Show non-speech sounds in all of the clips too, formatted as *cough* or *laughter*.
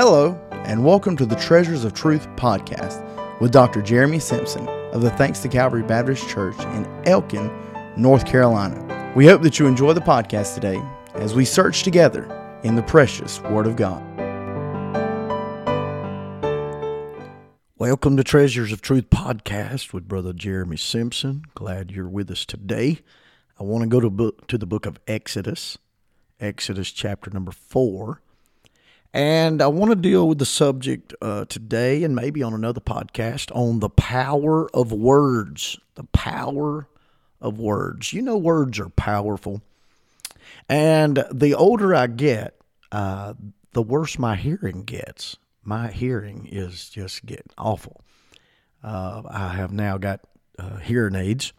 Hello, and welcome to the Treasures of Truth podcast with Dr. Jeremy Simpson of the Thanks to Calvary Baptist Church in Elkin, North Carolina. We hope that you enjoy the podcast today as we search together in the precious Word of God. Welcome to Treasures of Truth podcast with Brother Jeremy Simpson. Glad you're with us today. I want to go to, book, to the book of Exodus, Exodus chapter number four. And I want to deal with the subject uh, today and maybe on another podcast on the power of words. The power of words. You know, words are powerful. And the older I get, uh, the worse my hearing gets. My hearing is just getting awful. Uh, I have now got uh, hearing aids,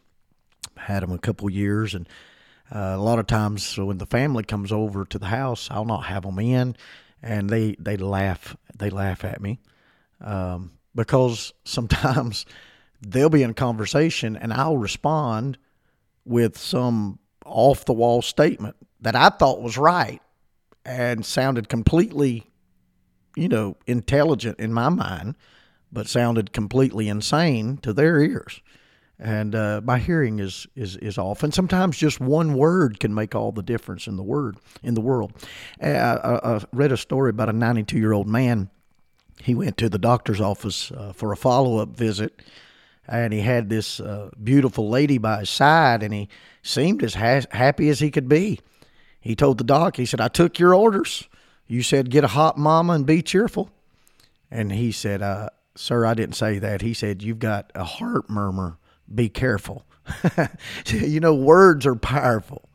had them a couple years, and uh, a lot of times when the family comes over to the house, I'll not have them in and they they laugh they laugh at me um, because *laughs* sometimes they'll be in conversation and I'll respond with some off the wall statement that I thought was right and sounded completely you know intelligent in my mind but sounded completely insane to their ears and uh, my hearing is, is is off. And sometimes just one word can make all the difference in the word in the world. Uh, I, I, read a story about a 92 year old man. He went to the doctor's office uh, for a follow up visit, and he had this uh, beautiful lady by his side, and he seemed as ha- happy as he could be. He told the doc, he said, "I took your orders. You said get a hot mama and be cheerful." And he said, uh, "Sir, I didn't say that." He said, "You've got a heart murmur." Be careful. *laughs* you know, words are powerful.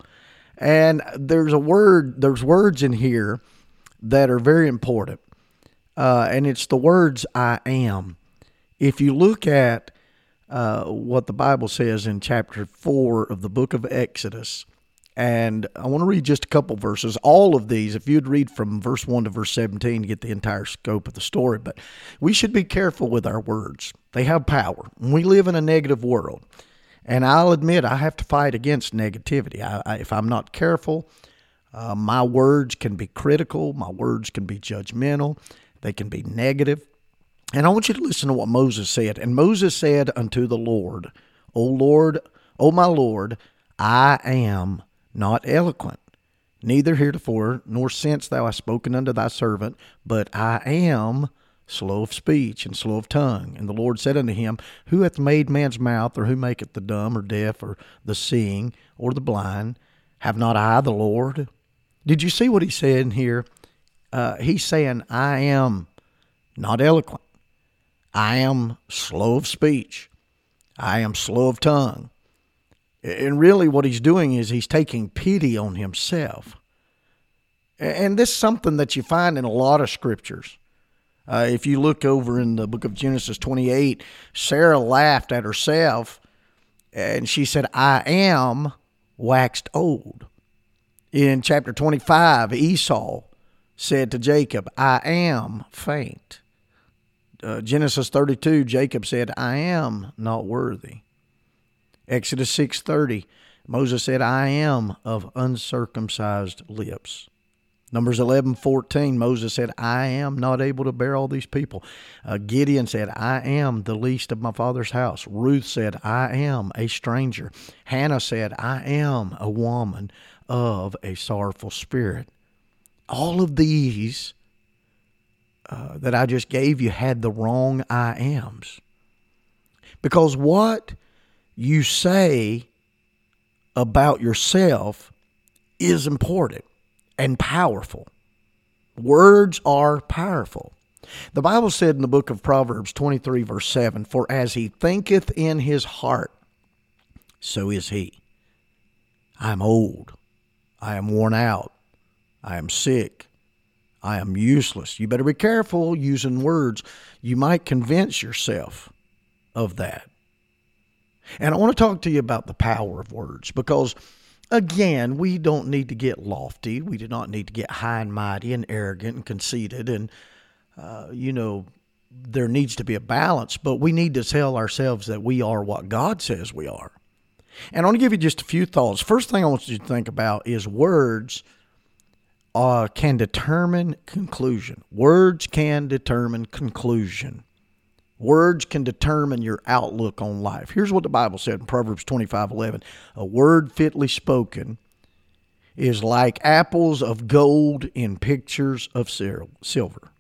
And there's a word, there's words in here that are very important. Uh, and it's the words I am. If you look at uh, what the Bible says in chapter 4 of the book of Exodus, and I want to read just a couple verses. All of these, if you'd read from verse 1 to verse 17 to get the entire scope of the story, but we should be careful with our words. They have power. We live in a negative world. And I'll admit, I have to fight against negativity. I, I, if I'm not careful, uh, my words can be critical, my words can be judgmental, they can be negative. And I want you to listen to what Moses said. And Moses said unto the Lord, O Lord, O my Lord, I am not eloquent, neither heretofore nor since thou hast spoken unto thy servant, but I am slow of speech and slow of tongue. And the Lord said unto him, Who hath made man's mouth, or who maketh the dumb, or deaf, or the seeing, or the blind? Have not I the Lord? Did you see what he said here? Uh, he's saying, I am not eloquent. I am slow of speech. I am slow of tongue. And really, what he's doing is he's taking pity on himself. And this is something that you find in a lot of scriptures. Uh, if you look over in the book of Genesis 28, Sarah laughed at herself and she said, I am waxed old. In chapter 25, Esau said to Jacob, I am faint. Uh, Genesis 32, Jacob said, I am not worthy. Exodus 6:30, Moses said, "I am of uncircumcised lips." Numbers 11:14, Moses said, "I am not able to bear all these people." Uh, Gideon said, "I am the least of my father's house." Ruth said, "I am a stranger." Hannah said, "I am a woman of a sorrowful spirit." All of these uh, that I just gave you had the wrong I ams. Because what you say about yourself is important and powerful. Words are powerful. The Bible said in the book of Proverbs 23, verse 7 For as he thinketh in his heart, so is he. I am old. I am worn out. I am sick. I am useless. You better be careful using words. You might convince yourself of that. And I want to talk to you about the power of words because, again, we don't need to get lofty. We do not need to get high and mighty and arrogant and conceited. And, uh, you know, there needs to be a balance, but we need to tell ourselves that we are what God says we are. And I want to give you just a few thoughts. First thing I want you to think about is words uh, can determine conclusion. Words can determine conclusion. Words can determine your outlook on life. Here's what the Bible said in Proverbs 25 11. A word fitly spoken is like apples of gold in pictures of silver.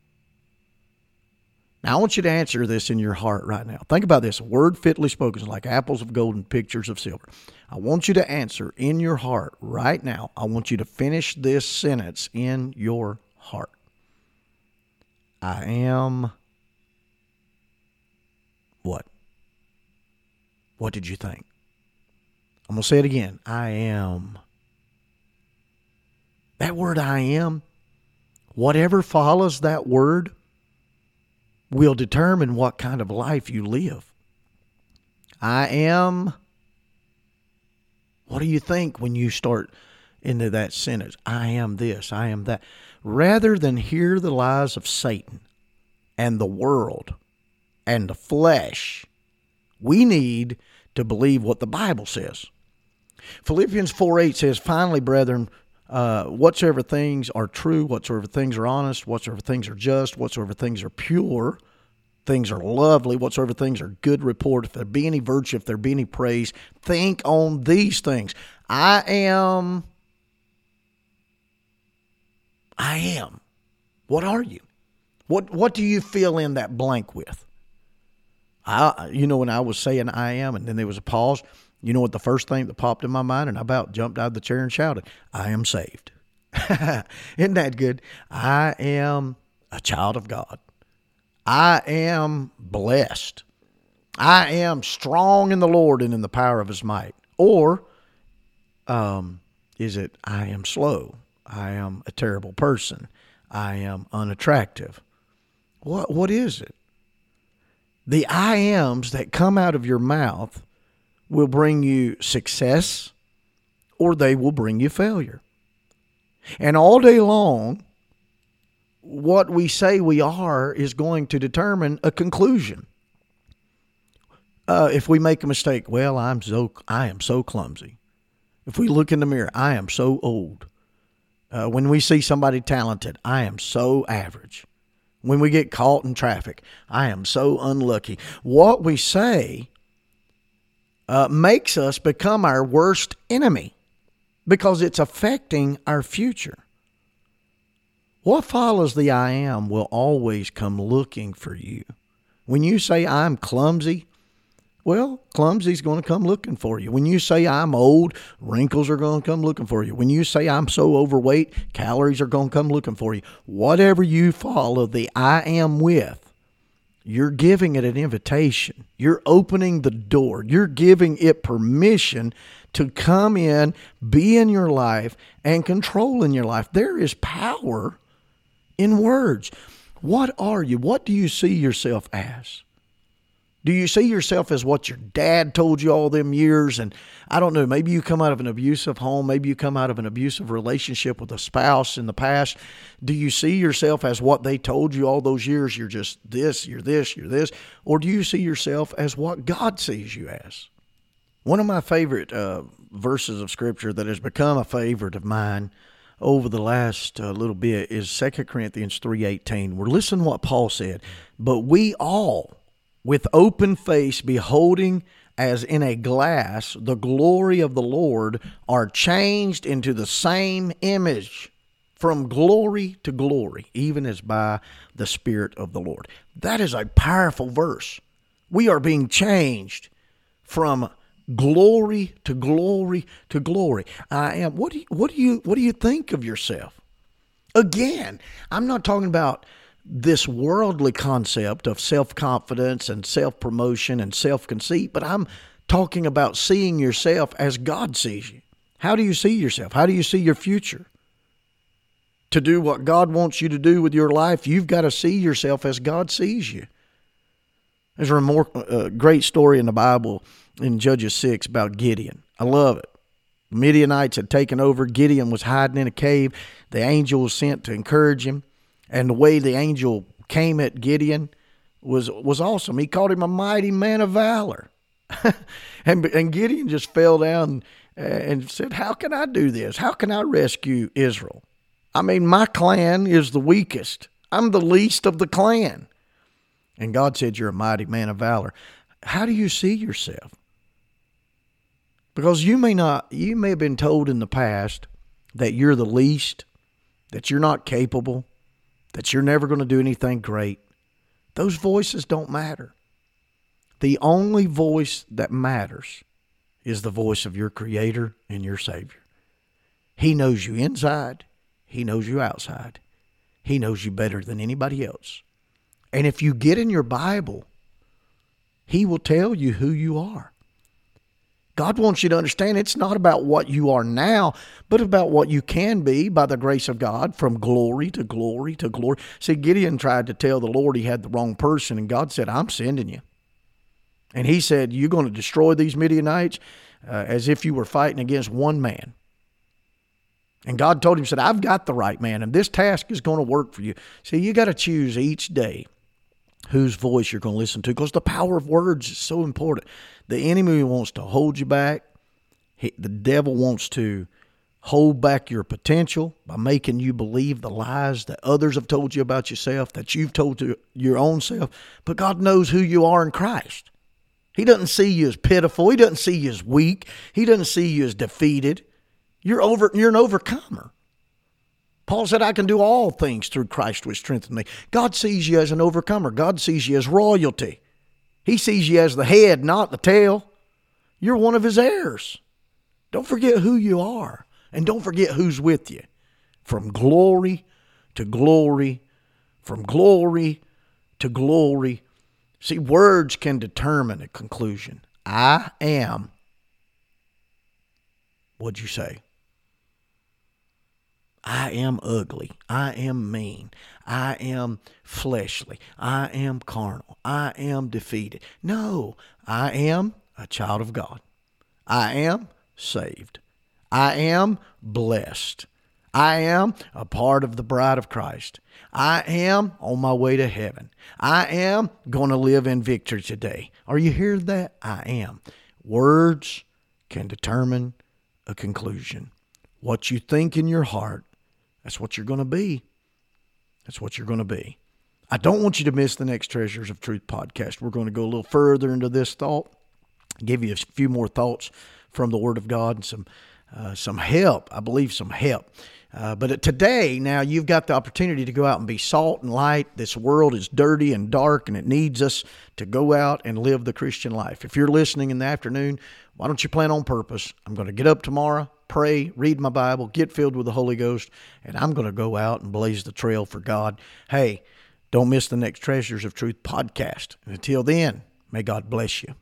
Now, I want you to answer this in your heart right now. Think about this. A word fitly spoken is like apples of gold and pictures of silver. I want you to answer in your heart right now. I want you to finish this sentence in your heart. I am what? What did you think? I'm going to say it again. I am. That word I am, whatever follows that word, will determine what kind of life you live. I am. What do you think when you start into that sentence? I am this, I am that. Rather than hear the lies of Satan and the world and the flesh, we need to believe what the Bible says. Philippians 4 8 says, Finally, brethren, uh, whatsoever things are true, whatsoever things are honest, whatsoever things are just, whatsoever things are pure, things are lovely, whatsoever things are good report, if there be any virtue, if there be any praise, think on these things. I am. I am. What are you? What what do you fill in that blank with? I you know when I was saying I am and then there was a pause, you know what the first thing that popped in my mind and I about jumped out of the chair and shouted, I am saved. *laughs* Isn't that good? I am a child of God. I am blessed. I am strong in the Lord and in the power of his might. Or um, is it I am slow? I am a terrible person. I am unattractive. What what is it? The I ams that come out of your mouth will bring you success or they will bring you failure. And all day long, what we say we are is going to determine a conclusion. Uh, if we make a mistake, well, I'm so I am so clumsy. If we look in the mirror, I am so old. Uh, when we see somebody talented, I am so average. When we get caught in traffic, I am so unlucky. What we say uh, makes us become our worst enemy because it's affecting our future. What follows the I am will always come looking for you. When you say I'm clumsy, well, clumsy's going to come looking for you. When you say I'm old, wrinkles are going to come looking for you. When you say I'm so overweight, calories are going to come looking for you. Whatever you follow the I am with, you're giving it an invitation. You're opening the door. You're giving it permission to come in, be in your life, and control in your life. There is power in words. What are you? What do you see yourself as? Do you see yourself as what your dad told you all them years? And I don't know, maybe you come out of an abusive home, maybe you come out of an abusive relationship with a spouse in the past. Do you see yourself as what they told you all those years? You're just this, you're this, you're this. Or do you see yourself as what God sees you as? One of my favorite uh, verses of scripture that has become a favorite of mine over the last uh, little bit is Second Corinthians 3:18. We're listening to what Paul said, but we all with open face beholding as in a glass the glory of the Lord are changed into the same image from glory to glory, even as by the Spirit of the Lord. That is a powerful verse. We are being changed from glory to glory to glory. I am. What do you, what do you what do you think of yourself? Again, I'm not talking about this worldly concept of self confidence and self promotion and self conceit, but I'm talking about seeing yourself as God sees you. How do you see yourself? How do you see your future? To do what God wants you to do with your life, you've got to see yourself as God sees you. There's a more, uh, great story in the Bible in Judges 6 about Gideon. I love it. Midianites had taken over. Gideon was hiding in a cave. The angel was sent to encourage him. And the way the angel came at Gideon was was awesome. He called him a mighty man of valor. *laughs* and, and Gideon just fell down and said, How can I do this? How can I rescue Israel? I mean, my clan is the weakest. I'm the least of the clan. And God said, You're a mighty man of valor. How do you see yourself? Because you may not, you may have been told in the past that you're the least, that you're not capable, that you're never going to do anything great. Those voices don't matter. The only voice that matters is the voice of your Creator and your Savior. He knows you inside, He knows you outside. He knows you better than anybody else. And if you get in your Bible, He will tell you who you are. God wants you to understand it's not about what you are now, but about what you can be by the grace of God from glory to glory to glory. See, Gideon tried to tell the Lord he had the wrong person, and God said, I'm sending you. And he said, You're going to destroy these Midianites uh, as if you were fighting against one man. And God told him, said, I've got the right man, and this task is going to work for you. See, you got to choose each day whose voice you're going to listen to because the power of words is so important. The enemy wants to hold you back. He, the devil wants to hold back your potential by making you believe the lies that others have told you about yourself, that you've told to your own self. But God knows who you are in Christ. He doesn't see you as pitiful. He doesn't see you as weak. He doesn't see you as defeated. You're over. You're an overcomer. Paul said, I can do all things through Christ which strengthens me. God sees you as an overcomer. God sees you as royalty. He sees you as the head, not the tail. You're one of his heirs. Don't forget who you are, and don't forget who's with you. From glory to glory, from glory to glory. See, words can determine a conclusion. I am. What'd you say? I am ugly. I am mean. I am fleshly. I am carnal. I am defeated. No, I am a child of God. I am saved. I am blessed. I am a part of the bride of Christ. I am on my way to heaven. I am going to live in victory today. Are you hearing that? I am. Words can determine a conclusion. What you think in your heart that's what you're going to be. That's what you're going to be. I don't want you to miss the next Treasures of Truth podcast. We're going to go a little further into this thought, give you a few more thoughts from the Word of God and some uh, some help. I believe some help. Uh, but today, now you've got the opportunity to go out and be salt and light. This world is dirty and dark, and it needs us to go out and live the Christian life. If you're listening in the afternoon, why don't you plan on purpose? I'm going to get up tomorrow pray, read my Bible, get filled with the Holy Ghost, and I'm going to go out and blaze the trail for God. Hey, don't miss the next Treasures of Truth podcast. And until then, may God bless you.